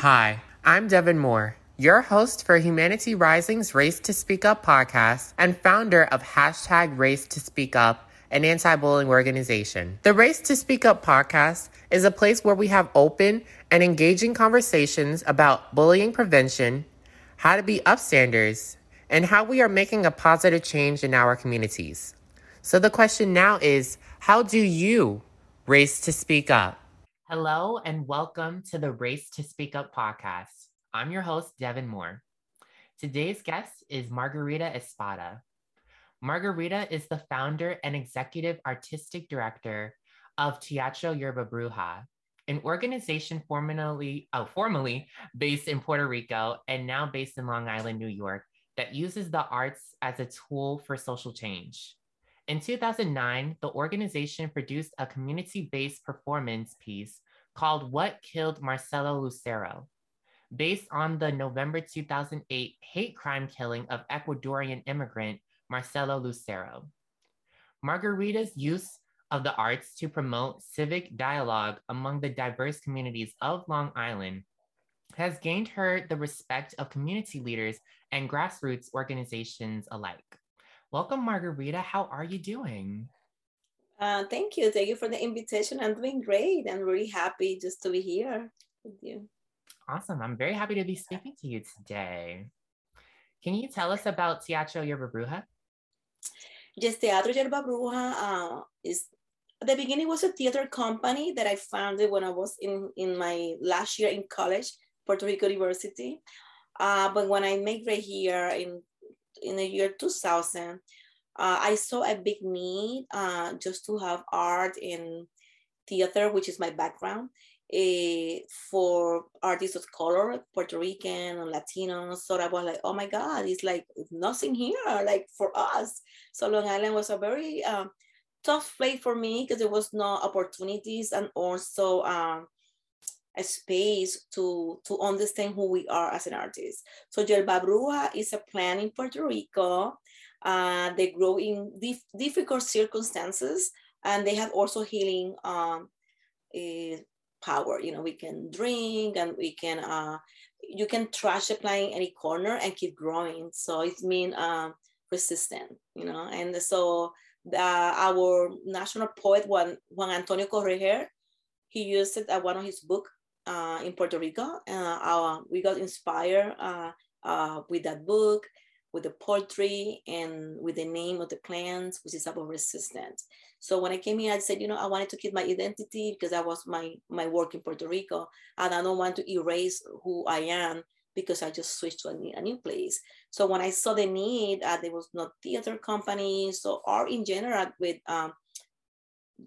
Hi, I'm Devin Moore, your host for Humanity Rising's Race to Speak Up podcast and founder of hashtag Race to Speak Up, an anti bullying organization. The Race to Speak Up podcast is a place where we have open and engaging conversations about bullying prevention, how to be upstanders, and how we are making a positive change in our communities. So the question now is how do you race to speak up? Hello, and welcome to the Race to Speak Up podcast. I'm your host, Devin Moore. Today's guest is Margarita Espada. Margarita is the founder and executive artistic director of Teatro Yerba Bruja, an organization formerly, oh, formerly based in Puerto Rico and now based in Long Island, New York, that uses the arts as a tool for social change. In 2009, the organization produced a community based performance piece called What Killed Marcelo Lucero, based on the November 2008 hate crime killing of Ecuadorian immigrant Marcelo Lucero. Margarita's use of the arts to promote civic dialogue among the diverse communities of Long Island has gained her the respect of community leaders and grassroots organizations alike. Welcome, Margarita. How are you doing? Uh, thank you. Thank you for the invitation. I'm doing great. I'm really happy just to be here with you. Awesome. I'm very happy to be speaking to you today. Can you tell us about Teatro Yerba Bruja? Yes, Teatro Yerba Bruja uh, is at the beginning was a theater company that I founded when I was in, in my last year in college, Puerto Rico University. Uh, but when I migrated here in in the year 2000, uh, I saw a big need uh, just to have art in theater, which is my background, uh, for artists of color, Puerto Rican or Latino. So I was like, oh my God, it's like nothing here, like for us. So Long Island was a very uh, tough place for me because there was no opportunities and also um, a space to, to understand who we are as an artist. So Yerba Bruja is a plant in Puerto Rico. Uh, they grow in dif difficult circumstances and they have also healing um, uh, power. You know, we can drink and we can, uh, you can trash the plant in any corner and keep growing. So it means uh, resistant, you know, and so the, our national poet Juan, Juan Antonio Corretjer, he used it at one of his books uh, in Puerto Rico. Uh, our, we got inspired uh, uh, with that book, with the poetry, and with the name of the plants, which is about resistance. So when I came here, I said, you know, I wanted to keep my identity because that was my my work in Puerto Rico, and I don't want to erase who I am because I just switched to a new, a new place. So when I saw the need, uh, there was no theater companies or art in general with um,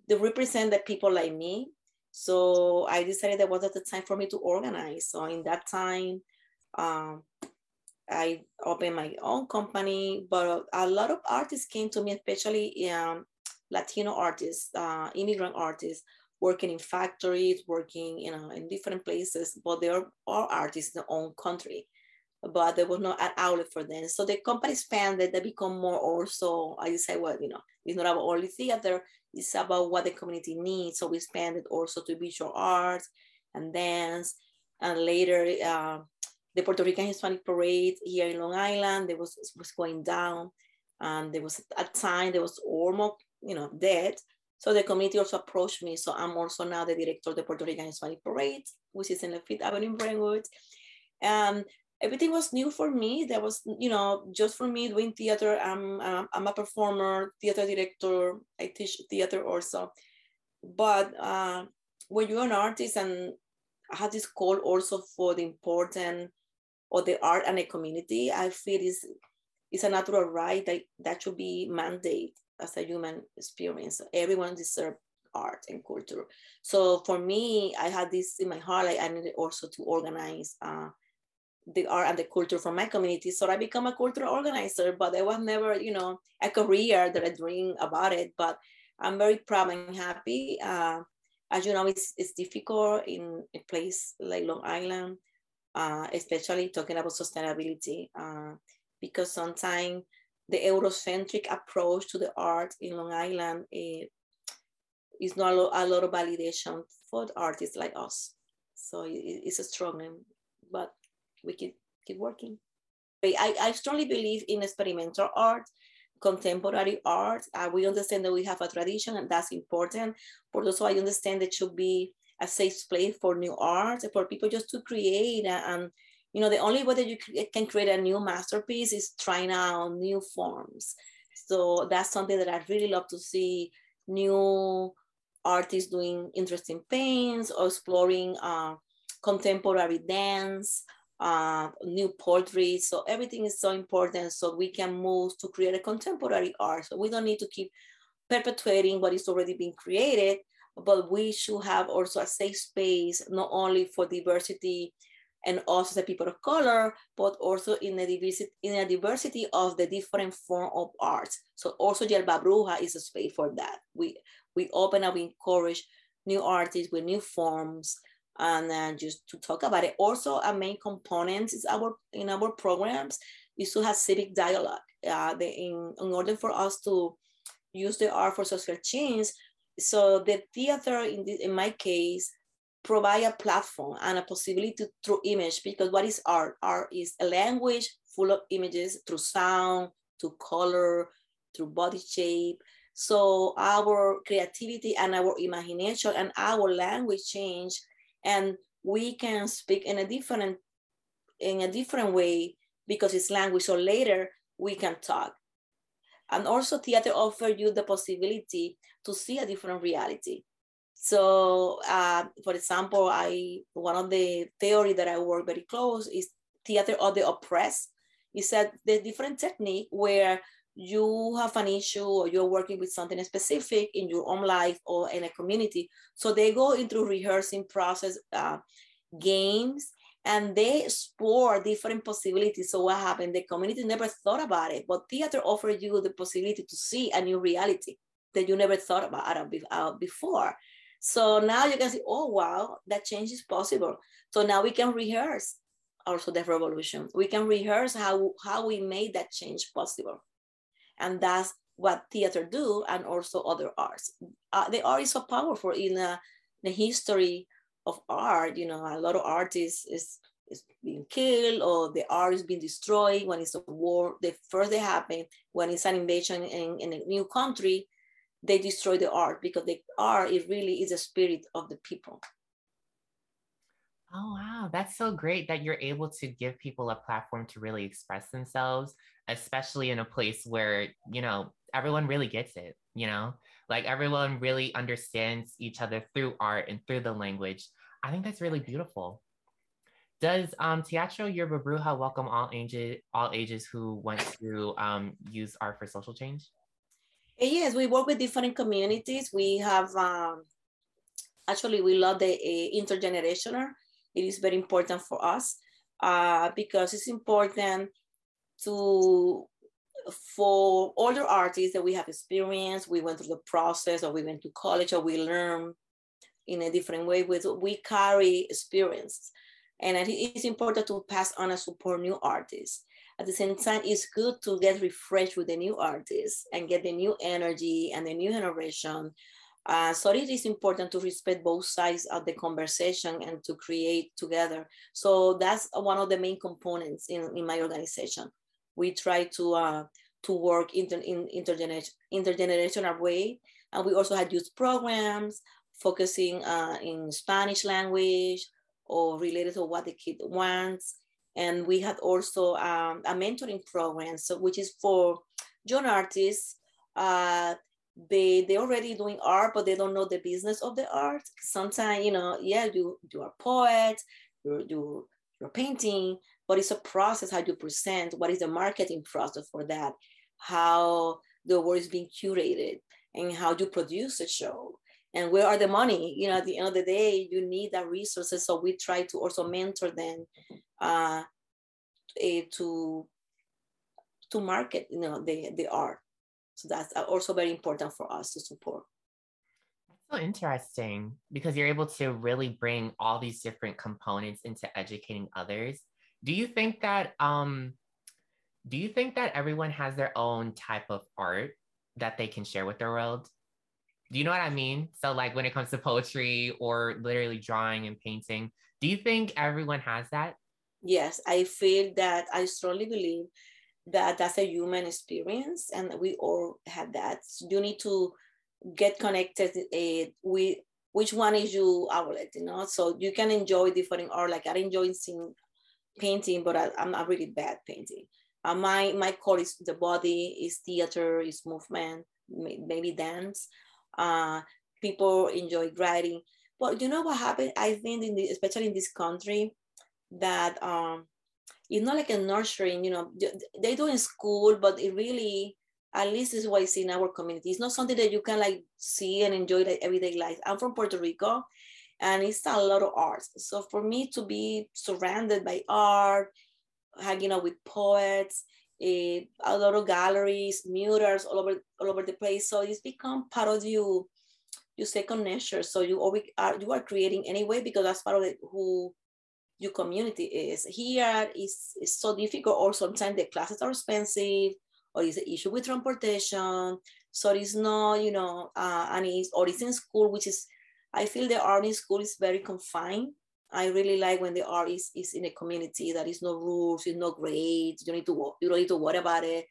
they represent the people like me so I decided that was at the time for me to organize. So in that time, um, I opened my own company, but a lot of artists came to me, especially um, Latino artists, uh, immigrant artists, working in factories, working you know in different places, but they are all artists in their own country. But there was not an outlet for them. So the company expanded, they become more also, I say, well, you know, it's not about only theater, it's about what the community needs. So we expanded also to visual arts and dance. And later, uh, the Puerto Rican Hispanic Parade here in Long Island, there was was going down. And there was a time there was almost, you know, dead. So the community also approached me. So I'm also now the director of the Puerto Rican Hispanic Parade, which is in the Fifth Avenue in Brentwood. And everything was new for me. That was, you know, just for me doing theater. I'm, I'm, I'm a performer, theater director. I teach theater also. But uh, when you're an artist and I have this call also for the important of the art and the community, I feel is it's a natural right that that should be mandate as a human experience. Everyone deserves art and culture. So for me, I had this in my heart. Like I needed also to organize uh, the art and the culture from my community. So I become a cultural organizer, but it was never, you know, a career that I dream about it. But I'm very proud and happy. Uh, as you know, it's, it's difficult in a place like Long Island, uh, especially talking about sustainability, uh, because sometimes the Eurocentric approach to the art in Long Island is not a lot, a lot of validation for artists like us. So it, it's a struggle but we keep keep working. I, I strongly believe in experimental art, contemporary art. Uh, we understand that we have a tradition and that's important, but also I understand that should be a safe place for new art, for people just to create. And, you know, the only way that you can create a new masterpiece is trying out new forms. So that's something that I really love to see new artists doing interesting paints or exploring uh, contemporary dance uh, new poetry. So everything is so important so we can move to create a contemporary art. So we don't need to keep perpetuating what is already being created, but we should have also a safe space, not only for diversity and also the people of color, but also in a diversity, in a diversity of the different form of art. So also Yerba Bruja is a space for that. We, we open up, we encourage new artists with new forms, and just to talk about it. Also, a main component is our in our programs is to have civic dialogue. Uh, the, in, in order for us to use the art for social change, so the theater in, in my case provide a platform and a possibility through image because what is art? Art is a language full of images through sound, to color, through body shape. So our creativity and our imagination and our language change and we can speak in a different in a different way because it's language. So later we can talk. And also theater offer you the possibility to see a different reality. So uh, for example i one of the theory that i work very close is theater of the oppressed. Is that the different technique where you have an issue or you're working with something specific in your own life or in a community. So they go into rehearsing process, uh, games, and they explore different possibilities. So what happened? The community never thought about it, but theater offers you the possibility to see a new reality that you never thought about uh, before. So now you can see, oh wow, that change is possible. So now we can rehearse also the revolution. We can rehearse how, how we made that change possible and that's what theater do and also other arts. Uh, the art is so powerful in uh, the history of art you know a lot of artists is is being killed or the art is being destroyed when it's a war the first they happen when it's an invasion in, in a new country they destroy the art because the art it really is a spirit of the people Oh, wow. That's so great that you're able to give people a platform to really express themselves, especially in a place where, you know, everyone really gets it, you know, like everyone really understands each other through art and through the language. I think that's really beautiful. Does um, Teatro Yerba Bruja welcome all ages, all ages who want to um, use art for social change? Eh, yes, we work with different communities. We have um, actually we love the uh, intergenerational it is very important for us uh, because it's important to for older artists that we have experience, we went through the process or we went to college or we learn in a different way with we carry experience. And it's important to pass on and support new artists. At the same time it's good to get refreshed with the new artists and get the new energy and the new generation uh, so it is important to respect both sides of the conversation and to create together. So that's one of the main components in, in my organization. We try to uh, to work in in intergener intergenerational way, and we also had youth programs focusing uh, in Spanish language or related to what the kid wants. And we had also um, a mentoring program, so which is for young artists uh, they they already doing art but they don't know the business of the art. Sometimes you know yeah you you are a poet you you're painting but it's a process how you present what is the marketing process for that how the work is being curated and how you produce a show and where are the money? You know at the end of the day you need that resources so we try to also mentor them uh, eh, to to market you know the the art so that's also very important for us to support. That's so interesting because you're able to really bring all these different components into educating others. Do you think that um do you think that everyone has their own type of art that they can share with the world? Do you know what I mean? So like when it comes to poetry or literally drawing and painting, do you think everyone has that? yes, I feel that I strongly believe that that's a human experience and we all have that. You need to get connected uh, with which one is your outlet, you know? So you can enjoy different art. Like I enjoy seeing painting, but I, am not really bad painting. Uh, my my core is the body, is theater, is movement, maybe dance. Uh, people enjoy writing. But you know what happened? I think, in the, especially in this country, that um, it's not like a nurturing, you know, they do in school, but it really, at least is what I see in our community. It's not something that you can like see and enjoy like everyday life. I'm from Puerto Rico and it's a lot of art. So for me to be surrounded by art, hanging out with poets, a, eh, a lot of galleries, murals all over all over the place. So it's become part of you, your second nature. So you always are you are creating anyway because that's part of it, who your community is. Here is is so difficult, or sometimes the classes are expensive, or is an issue with transportation. So it's not, you know, uh, and it's or it's in school, which is I feel the art in school is very confined. I really like when the art is, is in a community that is no rules, it's no grades. You don't need to you don't need to worry about it.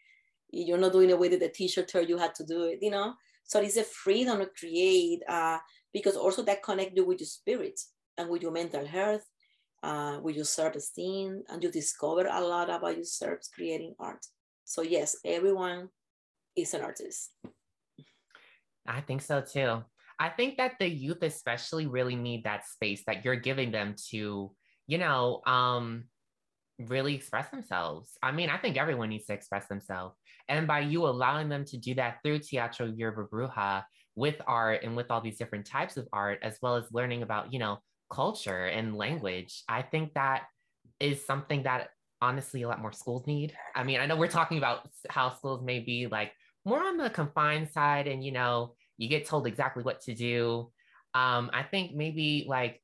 You're not doing it with the teacher told you had to do it, you know. So it's a freedom to create uh, because also that connect you with your spirit and with your mental health, uh, with your self-esteem, and you discover a lot about yourself creating art. So yes, everyone is an artist. I think so too. I think that the youth especially really need that space that you're giving them to, you know, um, really express themselves. I mean, I think everyone needs to express themselves. And by you allowing them to do that through Teatro Yerba Bruja with art and with all these different types of art, as well as learning about, you know, culture and language, I think that is something that honestly a lot more schools need. I mean, I know we're talking about how schools may be like more on the confined side and, you know, you get told exactly what to do. Um, I think maybe like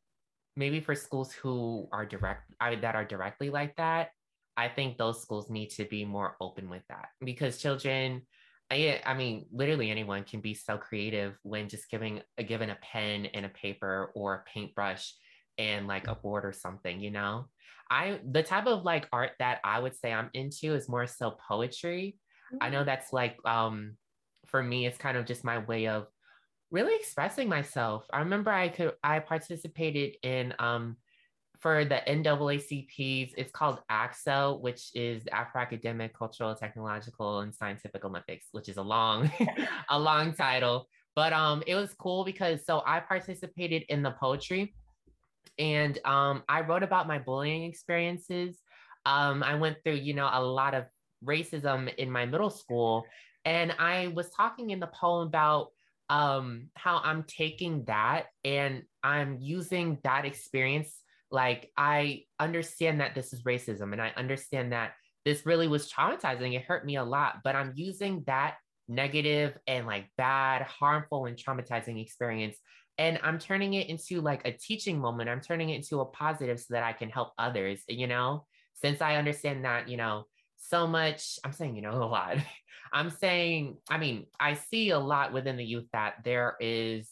maybe for schools who are direct I, that are directly like that, I think those schools need to be more open with that because children, I, I mean, literally anyone can be so creative when just giving a given a pen and a paper or a paintbrush and like a board or something, you know. I the type of like art that I would say I'm into is more so poetry. Mm-hmm. I know mm. that's like um for me, it's kind of just my way of really expressing myself. I remember I could I participated in um for the NAACP's, it's called ACTSO, which is Afro Academic, Cultural, Technological, and Scientific Olympics, which is a long, a long title. But um, it was cool because so I participated in the poetry, and um, I wrote about my bullying experiences. Um, I went through, you know, a lot of racism in my middle school, and I was talking in the poem about um, how I'm taking that and I'm using that experience. Like, I understand that this is racism and I understand that this really was traumatizing. It hurt me a lot, but I'm using that negative and like bad, harmful, and traumatizing experience. And I'm turning it into like a teaching moment. I'm turning it into a positive so that I can help others, you know, since I understand that, you know, so much, I'm saying, you know, a lot. I'm saying, I mean, I see a lot within the youth that there is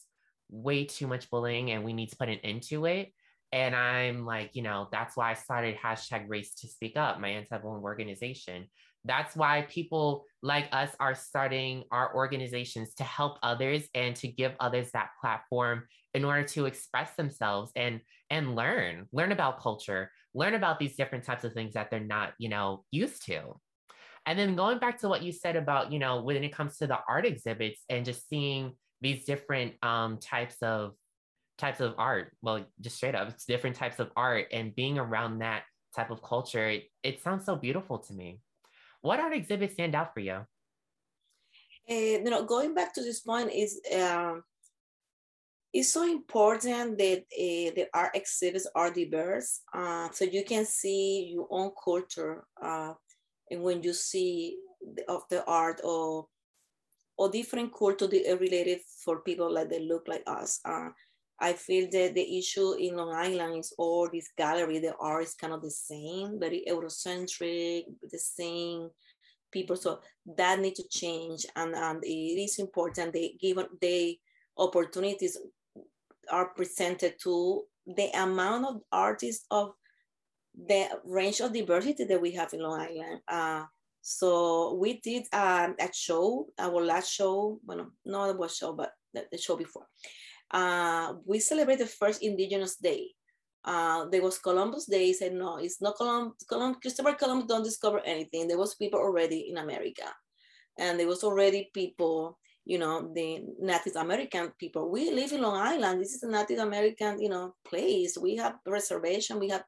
way too much bullying and we need to put an end to it. And I'm like, you know, that's why I started hashtag race to speak up, my anti-bullying organization. That's why people like us are starting our organizations to help others and to give others that platform in order to express themselves and and learn, learn about culture, learn about these different types of things that they're not, you know, used to. And then going back to what you said about, you know, when it comes to the art exhibits and just seeing these different um, types of types of art, well, just straight up, it's different types of art and being around that type of culture, it, it sounds so beautiful to me. What art exhibits stand out for you? Uh, you know, going back to this point is uh, it's so important that uh, the art exhibits are diverse, uh, so you can see your own culture uh, and when you see the, of the art or or different culture related for people like they look like us. I feel that the issue in Long Island is all this gallery, the art is kind of the same, very Eurocentric, the same people. So that need to change. And, and it is important they give the opportunities are presented to the amount of artists of the range of diversity that we have in Long Island. Uh, so we did um, a show, our last show, well, not a show, but the, the show before. Uh, we celebrate the first Indigenous Day. Uh, there was Columbus Day. Said no, it's not Columbus. Columbus Christopher Columbus don't discover anything. There was people already in America, and there was already people. You know, the Native American people. We live in Long Island. This is a Native American, you know, place. We have reservation. We have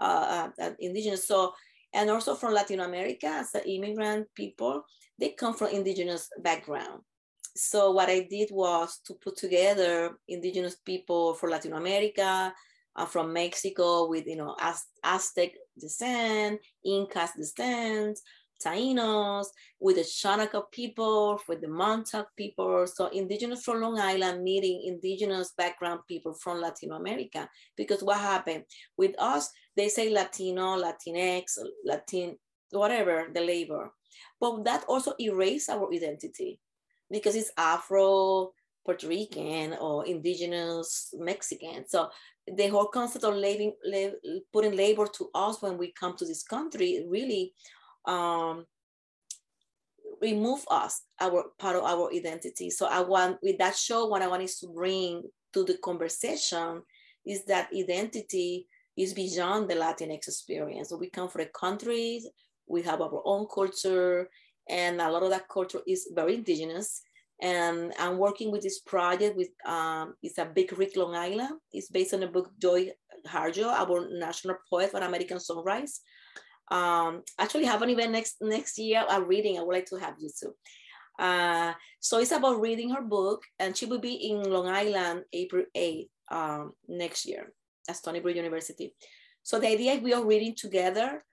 uh, uh, indigenous. So, and also from Latin America as an immigrant people, they come from indigenous background. So what I did was to put together indigenous people for Latin America, uh, from Mexico with you know Az- Aztec descent, Incas descent, Tainos, with the Shinnecock people, with the Montauk people. So indigenous from Long Island meeting indigenous background people from Latin America. Because what happened with us, they say Latino, Latinx, Latin, whatever, the labor. But that also erased our identity because it's Afro, Puerto Rican or indigenous Mexican. So the whole concept of living, live, putting labor to us when we come to this country really um, remove us our part of our identity. So I want with that show, what I wanted to bring to the conversation is that identity is beyond the Latinx experience. So we come from a country, we have our own culture, and a lot of that culture is very indigenous. And I'm working with this project with, um, it's a Big Read Long Island. It's based on the book Joy Harjo, our national poet for American Sunrise. Um, actually have an event next next year, a reading. I would like to have you too. Uh, so it's about reading her book, and she will be in Long Island April 8th um, next year at Stony Brook University. So the idea is we are reading together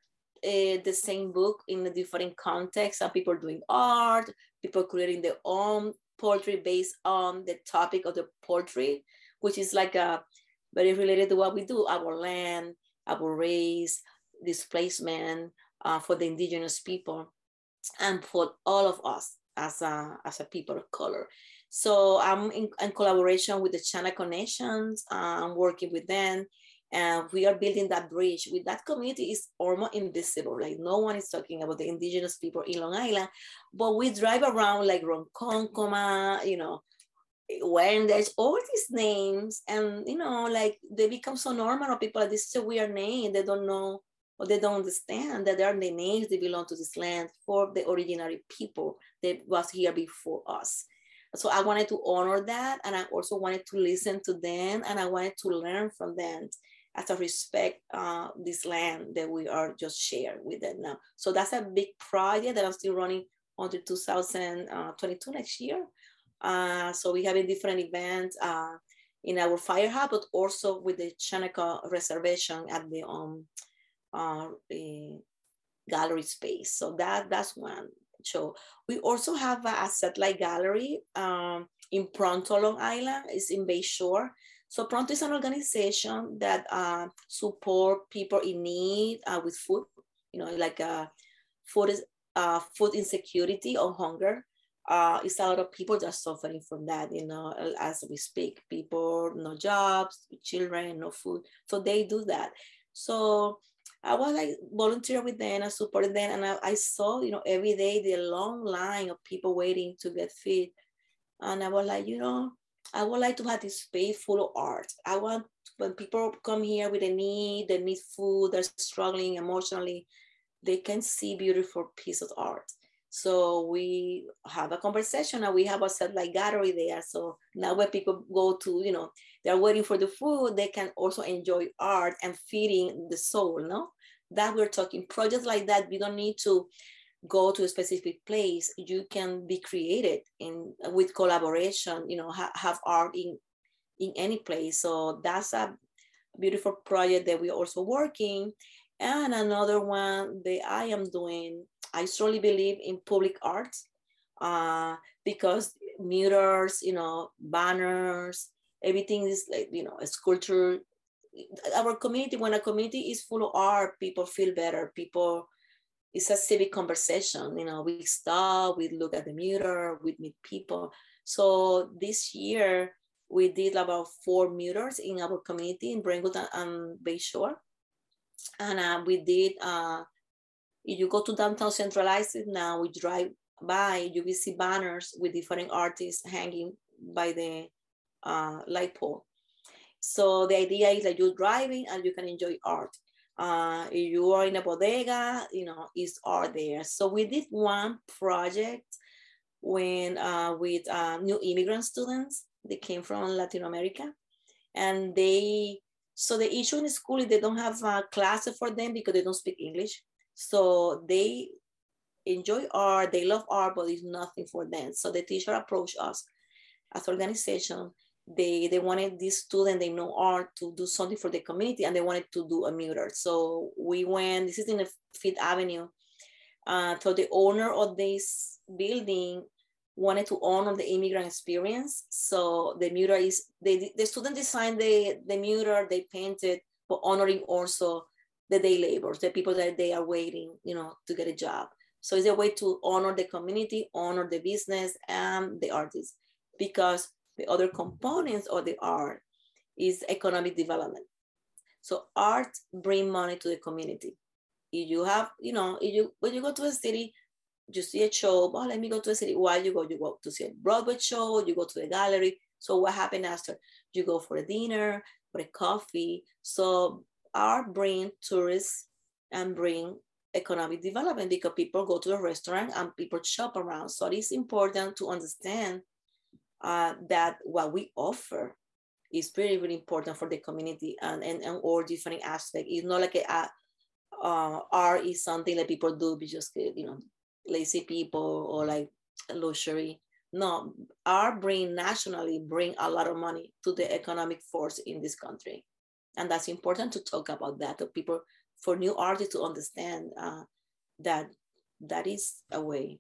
uh, the same book in a different context. Some people doing art, people creating their own poetry based on the topic of the poetry, which is like a very related to what we do, our land, our race, displacement uh, for the indigenous people, and for all of us as a, as a people of color. So I'm in, in collaboration with the Shinnecock Nations. Uh, I'm working with them and we are building that bridge with that community is almost invisible. Like no one is talking about the indigenous people in long island but we drive around like ronkonkoma you know when there's all these names and you know like they become so normal people like this is a weird name. They don't know or they don't understand that there are the names that belong to this land for the original people that was here before us. So i wanted to honor that and i also wanted to listen to them and i wanted to learn from them as a respect uh, this land that we are just shared with them now. So that's a big project that I'm still running until 2022 next year. Uh, so we have a different events uh, in our fire hub, but also with the Shinnecock reservation at the um, uh, gallery space. So that that's one show. We also have a, a satellite gallery um, in Pronto, Long Island. It's in Bay Shore. So Pronto is an organization that uh, support people in need uh, with food, you know, like uh, food is uh, food insecurity or hunger. Uh, it's a lot of people that are suffering from that, you know, as we speak. People, no jobs, children, no food. So they do that. So I was like volunteer with them, I supported them, and I, I saw, you know, every day the long line of people waiting to get feed. And I was like, you know, I would like to have this space full of art. I want when people come here with a need, they need food, they're struggling emotionally, they can see beautiful piece of art. So we have a conversation and we have a satellite gallery there. So now when people go to, you know, they're waiting for the food, they can also enjoy art and feeding the soul, no? That we're talking projects like that. We don't need to go to a specific place you can be created in with collaboration you know ha, have art in in any place. So that's a beautiful project that we're also working. And another one that i am doing i strongly believe in public art uh, because mirrors you know banners everything is like you know a sculpture. Our community when a community is full of art people feel better people it's a civic conversation. You know, we stop, we look at the mirror, we meet people. So this year we did about four mirrors in our community in Brentwood and Bayshore. and uh, we did. Uh, if you go to downtown Central Islip now, we drive by, you will see banners with different artists hanging by the uh, light pole. So the idea is that you're driving and you can enjoy art. Uh, if you are in a bodega, you know, it's art there. So we did one project when uh, with uh, new immigrant students. They came from Latin America, and they so the issue in the school is they don't have a class for them because they don't speak English. So they enjoy art, they love art, but it's nothing for them. So the teacher approached us as organization. They they wanted this student, they know art to do something for the community and they wanted to do a mural. So we went, this is in the Fifth Avenue. Uh, so the owner of this building wanted to honor the immigrant experience. So the mural is, they, the student designed the, the mural, they painted, but honoring also the day laborers, the people that they are waiting, you know, to get a job. So it's a way to honor the community, honor the business and the artists, because the other components of the art is economic development. So art bring money to the community. If you have, you know, if you when you go to a city, you see a show, oh, let me go to a city. Why you go? You go to see a Broadway show, you go to the gallery. So what happened after? You go for a dinner, for a coffee. So art bring tourists and bring economic development because people go to the restaurant and people shop around. So it is important to understand uh, that what we offer is very, very important for the community and, and, and all different aspects. It's not like a, uh, art is something that people do because, you know, lazy people or like luxury. No, art bring nationally bring a lot of money to the economic force in this country. And that's important to talk about that to people for new artists to understand uh, that that is a way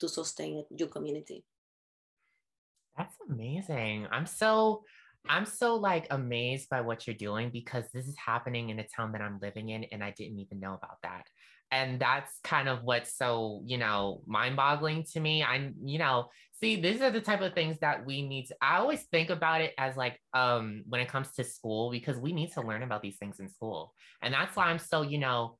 to sustain your community. That's amazing. I'm so I'm so like amazed by what you're doing because this is happening in a town that I'm living in and I didn't even know about that. And that's kind of what's so, you know, mind-boggling to me. I'm, you know, see, these are the type of things that we need to I always think about it as like um when it comes to school because we need to learn about these things in school. And that's why I'm so, you know,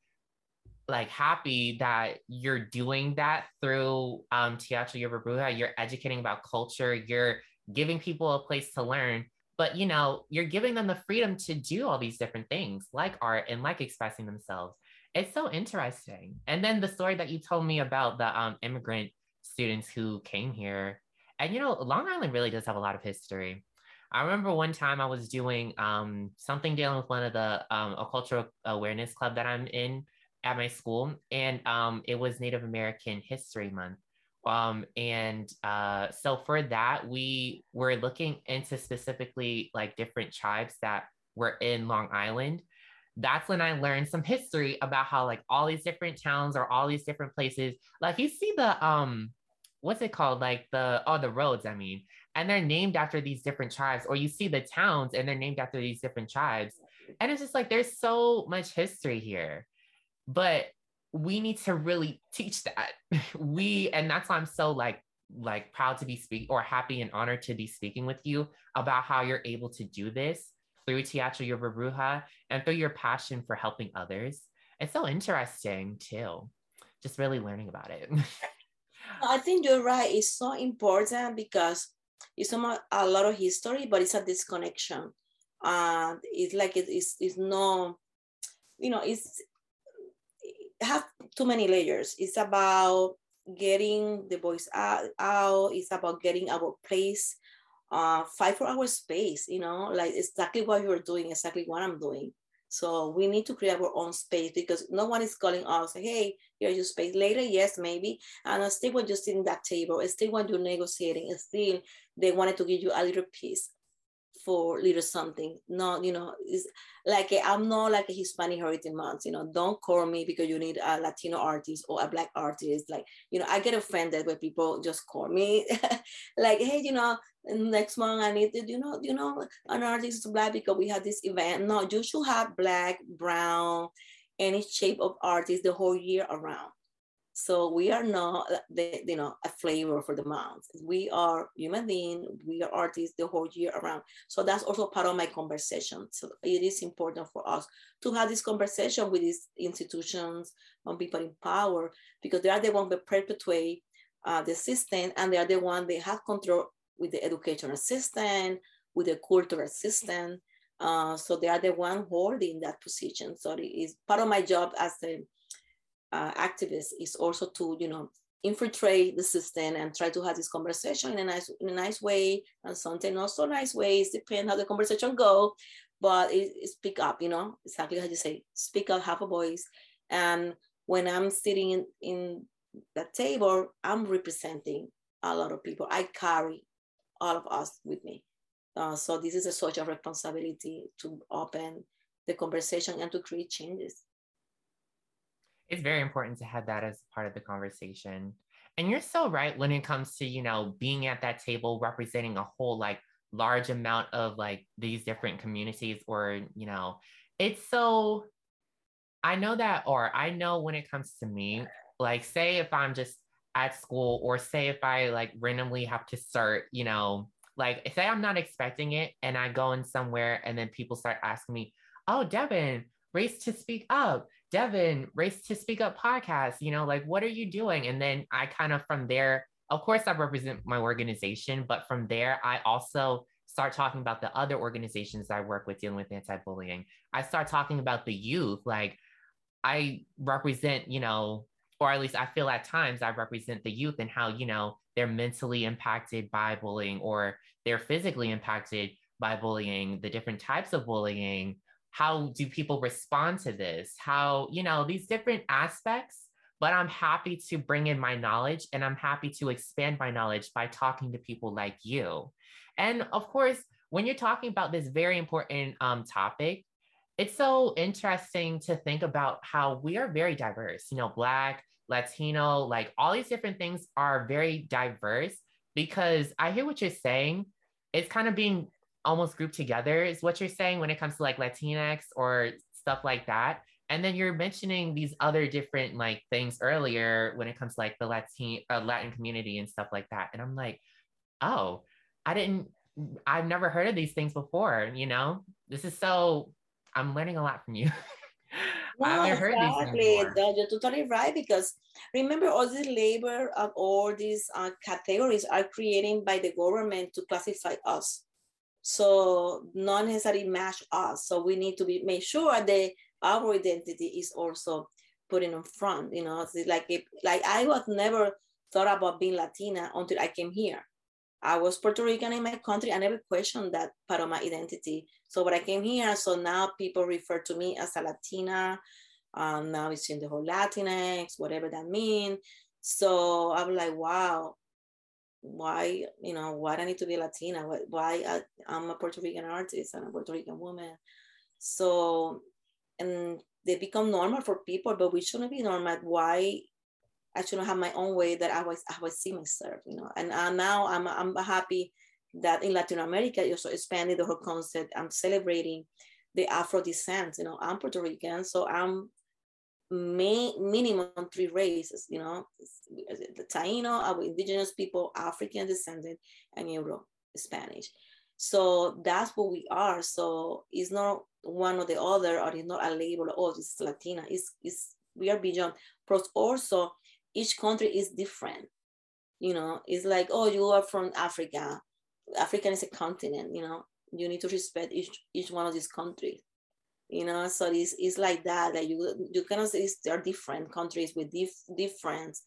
like happy that you're doing that through um Teatro Yerba. You're educating about culture, you're giving people a place to learn. But you know you're giving them the freedom to do all these different things like art and like expressing themselves. It's so interesting. And then the story that you told me about the um, immigrant students who came here. And you know long island really does have a lot of history. I remember one time i was doing um, something dealing with one of the um, a cultural awareness club that i'm in at my school and um, it was native american history month um, and uh, so for that, we were looking into specifically like different tribes that were in Long Island. That's when I learned some history about how like all these different towns or all these different places, like you see the um what's it called? Like the oh the roads, I mean, and they're named after these different tribes, or you see the towns and they're named after these different tribes. And it's just like there's so much history here. But we need to really teach that. we and that's why I'm so like like proud to be speak or happy and honored to be speaking with you about how you're able to do this through Teatro Yerba and through your passion for helping others. It's so interesting too. Just really learning about it. I think you're right. It's so important because it's a, a lot of history, but it's a disconnection. Uh, it's like it is it's no, you know, it's have too many layers. It's about getting the voice out, out. It's about getting our place, uh, fight for our space, you know, like exactly what you're doing, exactly what I'm doing. So we need to create our own space because no one is calling us, hey, here's your space. Later, yes, maybe. And still when you're sitting that table, still when you're negotiating, still they wanted to give you a little piece for little something. Not, you know, it's like i am not like a Hispanic Heritage Month. You know, don't call me because you need a Latino artist or a Black artist. Like, you know, I get offended when people just call me, like, hey, you know, next month I need, to, you know, you know, an artist is Black because we have this event. No, you should have Black, Brown, any shape of artist the whole year around So we are not, the, you know, a flavor for the mouth. We are human being. We are artists the whole year around. So that's also part of my conversation. So it is important for us to have this conversation with these institutions and people in power because they are the ones that perpetuate uh, the system and they are the ones that have control with the educational system, with the cultural system. Uh, so they are the one holding that position. So it is part of my job as a uh, activist is also to, you know, infiltrate the system and try to have this conversation in a nice, in a nice way and something not so nice ways, depend how the conversation go, but it, it speak up, you know, exactly how you say, speak up, have a voice. And when I'm sitting in, in table, I'm representing a lot of people. I carry all of us with me. Uh, so this is a social responsibility to open the conversation and to create changes. It's very important to have that as part of the conversation. And you're so right when it comes to, you know, being at that table representing a whole like large amount of like these different communities or, you know, it's so I know that or I know when it comes to me, like say if I'm just at school or say if I like randomly have to start, you know, like say I'm not expecting it and I go in somewhere and then people start asking me, oh, Devin, race to speak up. Devin, race to speak up podcast, you know, like what are you doing? And then I kind of from there, of course, I represent my organization, but from there, I also start talking about the other organizations I work with dealing with anti bullying. I start talking about the youth, like I represent, you know, or at least I feel at times I represent the youth and how, you know, they're mentally impacted by bullying or they're physically impacted by bullying, the different types of bullying. How do people respond to this? How, you know, these different aspects. But I'm happy to bring in my knowledge and I'm happy to expand my knowledge by talking to people like you. And of course, when you're talking about this very important um, topic, it's so interesting to think about how we are very diverse. You know, Black, Latino, like all these different things are very diverse because I hear what you're saying. It's kind of being almost grouped together, is what you're saying when it comes to like Latinx or stuff like that. And then you're mentioning these other different like things earlier when it comes to like the Latin uh, Latin community and stuff like that. And I'm like, oh, I didn't, I've never heard of these things before. You know, this is so. I'm learning a lot from you. No, exactly. you're totally right because remember all this labor of all these uh, categories are created by the government to classify us. So not necessarily match us. So we need to be make sure that our identity is also put in front. You know, it's like if, like I was never thought about being Latina until I came here. I was Puerto Rican in my country. I never questioned that part of my identity. So when I came here, so now people refer to me as a Latina. Um, now it's in the whole Latinx, whatever that means. So I'm like, wow, why, you know, why do I need to be Latina? Why I, I'm a Puerto Rican artist and a Puerto Rican woman. So, and they become normal for people, but we shouldn't be normal. Why I shouldn't have my own way that I was I was see myself, you know. And uh, now I'm I'm happy that in Latin America you also expanded the whole concept. I'm celebrating the Afro descent. You know, I'm Puerto Rican, so I'm may, minimum three races. You know, the Taino, our indigenous people, African descendant, and Euro Spanish. So that's what we are. So it's not one or the other, or it's not a label. Oh, it's Latina. It's, it's we are beyond. But also each country is different. You know, it's like, oh, you are from Africa. Africa is a continent, you know, you need to respect each, each one of these countries. You know, so it's, it's like that, that you, you cannot say they're different countries with dif- difference.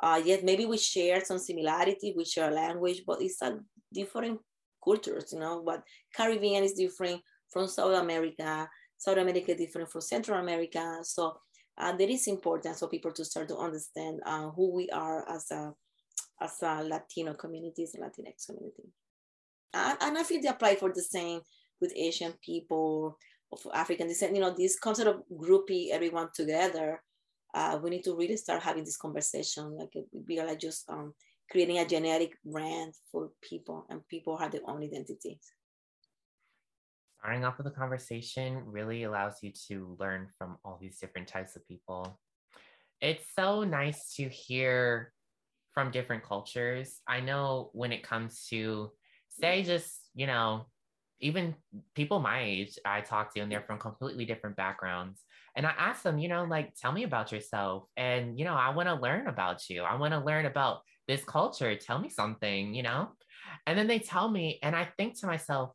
Uh, yet maybe we share some similarity, we share language, but it's a different cultures, you know, but Caribbean is different from South America, South America is different from Central America. So uh, that is important for people to start to understand uh, who we are as a as a Latino communities Latinx community. And, and I feel they apply for the same with Asian people of African descent. You know, this concept of groupie everyone together. Uh, we need to really start having this conversation. Like we are like just um, creating a genetic brand for people, and people have their own identities starting off with a conversation really allows you to learn from all these different types of people. it's so nice to hear from different cultures. I know when it comes to, say, just, you know, even people my age I talk to, and they're from completely different backgrounds. And I ask them, you know, like, tell me about yourself. And, you know, I want to learn about you. I want to learn about this culture. Tell me something, you know? And then they tell me, and I think to myself,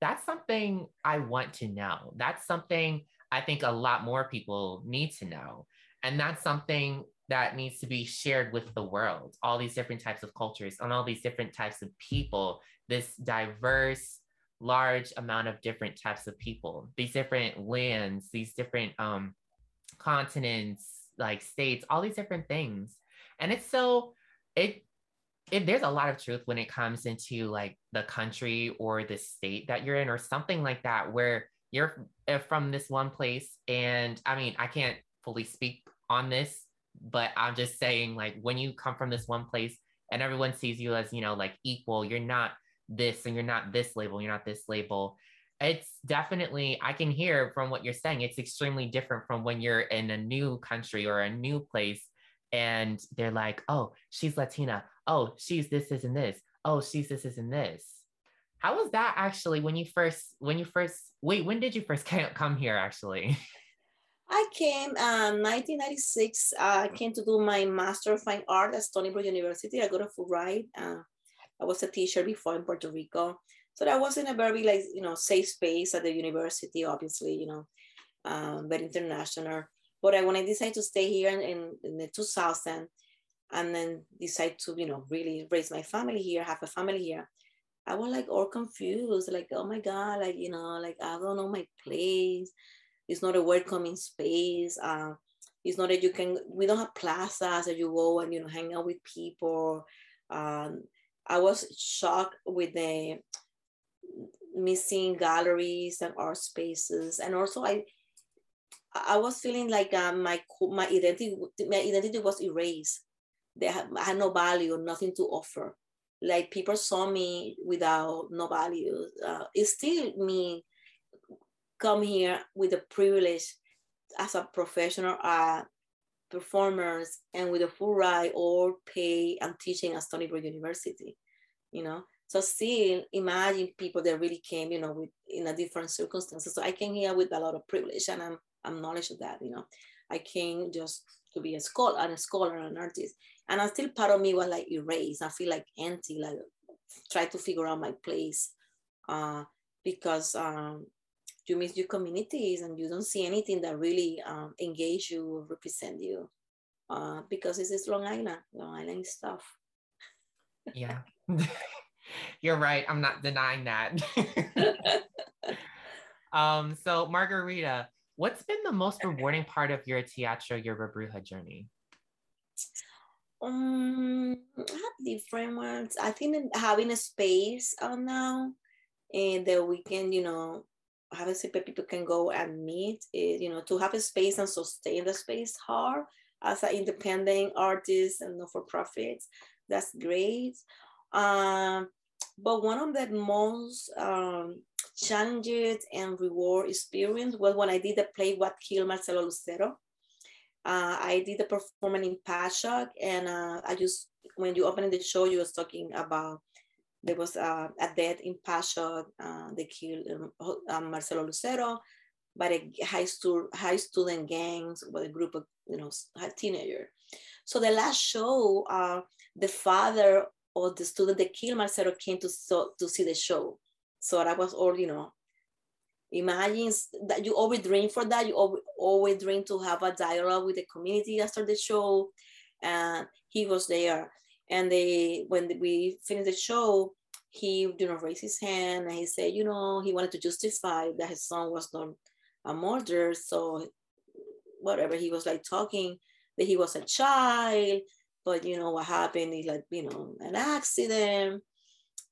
that's something I want to know. That's something I think a lot more people need to know. And that's something that needs to be shared with the world, all these different types of cultures and all these different types of people, this diverse, large amount of different types of people, these different lands, these different um, continents, like states, all these different things. And it's so, it, it, there's a lot of truth when it comes into like the country or the state that you're in or something like that where you're uh, from this one place and i mean i can't fully speak on this but i'm just saying like when you come from this one place and everyone sees you as you know like equal you're not this and you're not this label you're not this label it's definitely i can hear from what you're saying it's extremely different from when you're in a new country or a new place and they're like oh she's latina oh she's this this and this oh she's this this and this how was that actually when you first when you first wait when did you first come here actually I came um, 1996. Uh, I came to do my Master of Fine Art at Stony Brook University. I got a full ride. Uh, I was a teacher before in Puerto Rico. So that was in a very like, you know, safe space at the university, obviously, you know, um, very international. But I, when I decided to stay here in, in, in the 2000 and then decide to, you know, really raise my family here, have a family here, I was like all confused, like, oh my God, like, you know, like I don't know my place. It's not a welcoming space. Uh, it's not that you can, we don't have plazas that you go and, you know, hang out with people. Um, I was shocked with the missing galleries and art spaces. And also I, I was feeling like uh, my, my identity, my identity was erased. They had, I had no value, nothing to offer like people saw me without no value. Uh, it's still me come here with the privilege as a professional uh, performers and with a full ride or pay and teaching at Stony Brook University, you know. So still imagine people that really came, you know, with in a different circumstances. So I came here with a lot of privilege and I'm I'm knowledge of that, you know. I came just to be a scholar and a scholar and an artist and I still part of me was like erased. I feel like empty, like try to figure out my place uh, because um, you miss your communities and you don't see anything that really um, engage you or represent you uh, because this is Long Island, Long Island stuff. yeah, you're right. I'm not denying that. um, so Margarita, what's been the most rewarding part of your Teatro Yerba Bruja journey? Um, I have different ones. I think having a space uh, now and that we can, you know, have a space people can go and meet. It, you know, to have a space and sustain the space hard as an independent artist and not for profits. That's great. Um, but one of the most um, and reward experience was when I did the play What Killed Marcelo Lucero uh, I did the performance in Patchogue, and uh, I just when you opened the show, you was talking about there was uh, a death in Patchogue. Uh, they killed um, um, Marcelo Lucero by a high school high student gangs with a group of you know teenager. So the last show, uh, the father of the student that killed Marcelo came to so, to see the show. So that was all you know imagine that you always dream for that. You always dream to have a dialogue with the community after the show. And he was there. And they when we finished the show he you know raised his hand and he said you know he wanted to justify that his son was not a murderer. So whatever he was like talking that he was a child but you know what happened is like you know an accident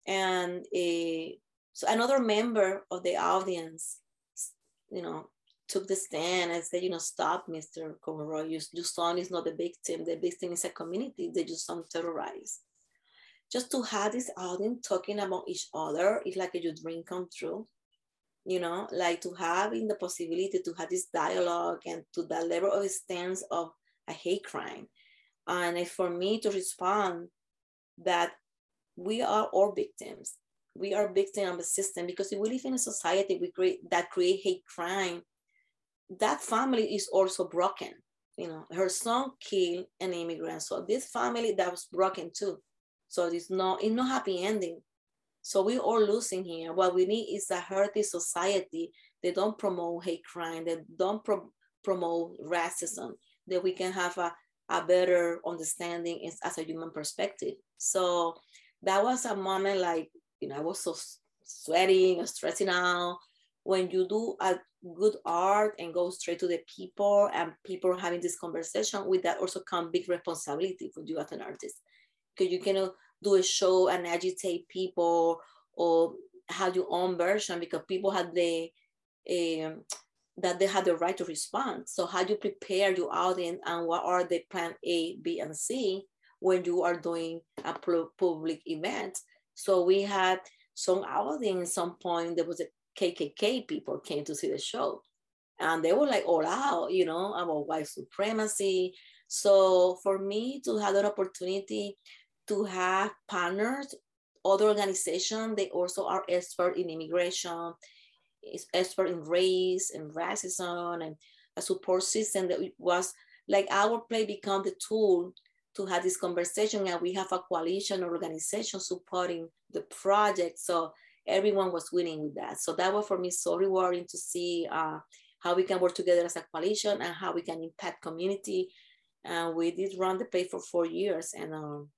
and a so another member of the audience, you know, took the stand and said, you know, stop, Mr. Conroy. Your, your son is not the victim. The victim is a community. They just some terrorize. Just to have this audience talking about each other is like a your dream come true. You know, like to having the possibility to have this dialogue and to that level of stance of a hate crime. And for me to respond that we are all victims. We are victims of the system because if we live in a society we create, that create hate crime, that family is also broken. You know, her son killed an immigrant. So this family that was broken too. So it's not, it's not happy ending. So we all losing here. What we need is a healthy society. They don't promote hate crime. They don't pro- promote racism. That we can have a, a better understanding as, a human perspective. So that was a moment like, you know, I was so sweating, and stressing out. When you do a good art and go straight to the people and people having this conversation, with that also come big responsibility for you as an artist. Because you cannot do a show and agitate people or have your own version because people have the um, that they had the right to respond. So how do you prepare your audience and what are the plan A, B, and C when you are doing a public event? So we had some audience some point there was a KKK people came to see the show and they were like all out, you know, about white supremacy. So for me to have that opportunity to have partners, other organizations, they also are expert in immigration, expert in race and racism and a support system that was like our play become the tool to have this conversation and we have a coalition organization supporting the project. So everyone was winning with that. So that was for me so rewarding to see uh, how we can work together as a coalition and how we can impact community. And uh, we did run the play for four years and um,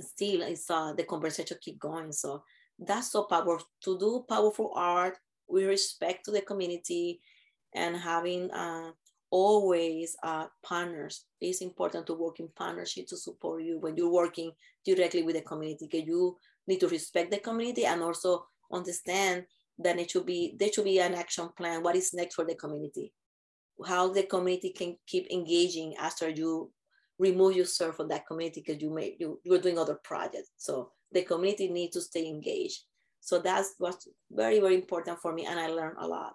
still it's uh, the conversation keep going. So that's so powerful to do powerful art with respect to the community and having uh, always uh, partners. It's important to work in partnership to support you when you're working directly with the community. Because you need to respect the community and also understand that it should be there should be an action plan. What is next for the community? How the community can keep engaging after you remove yourself from that community because you may you, you're doing other projects. So the community needs to stay engaged. So that's what's very, very important for me. And I learned a lot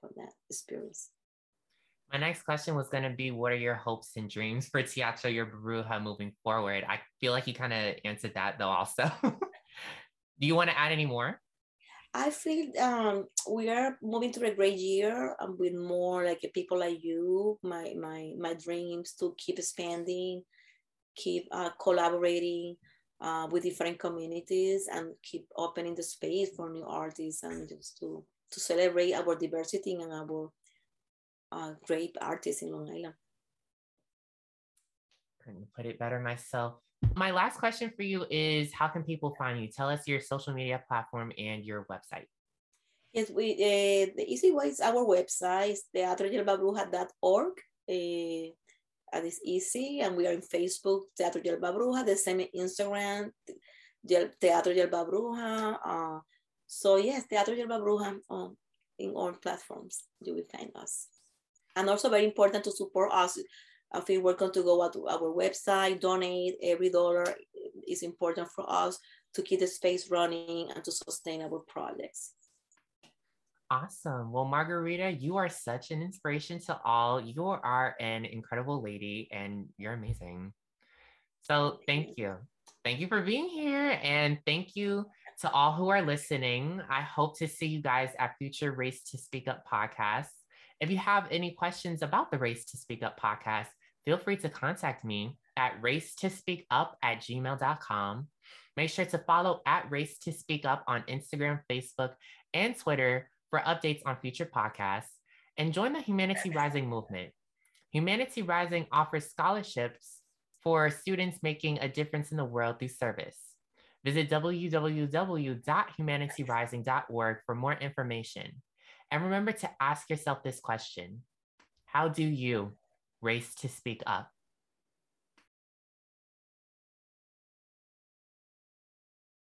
from that experience. My next question was going to be What are your hopes and dreams for Teatro Yerba Bruja moving forward? I feel like you kind of answered that though, also. Do you want to add any more? I feel um, we are moving to a great year um, with more like people like you. My my my dreams to keep expanding, keep uh, collaborating uh, with different communities, and keep opening the space for new artists and just to to celebrate our diversity and our uh, great artists in Long Island. Couldn't put it better myself my last question for you is how can people find you? Tell us your social media platform and your website. Yes, we uh, the easy way is our website, teatroyerbabruja.org. Uh, and it's easy, and we are in Facebook, Teatro Yerba Bruja, the same Instagram, Teatro Yerba Bruja. Uh, so yes, Teatro Yerba Bruja on in all platforms, you will find us. And also very important to support us I feel welcome to go to our website, donate. Every dollar is important for us to keep the space running and to sustain our projects. Awesome. Well, Margarita, you are such an inspiration to all. You are an incredible lady and you're amazing. So thank you. Thank you for being here. And thank you to all who are listening. I hope to see you guys at future Race to Speak Up podcasts. If you have any questions about the Race to Speak Up podcast, feel free to contact me at race to speak up at gmail.com. Make sure to follow at race to speak up on Instagram, Facebook, and Twitter for updates on future podcasts. And join the Humanity Rising movement. Humanity Rising offers scholarships for students making a difference in the world through service. Visit www.humanityrising.org for more information. And remember to ask yourself this question How do you race to speak up.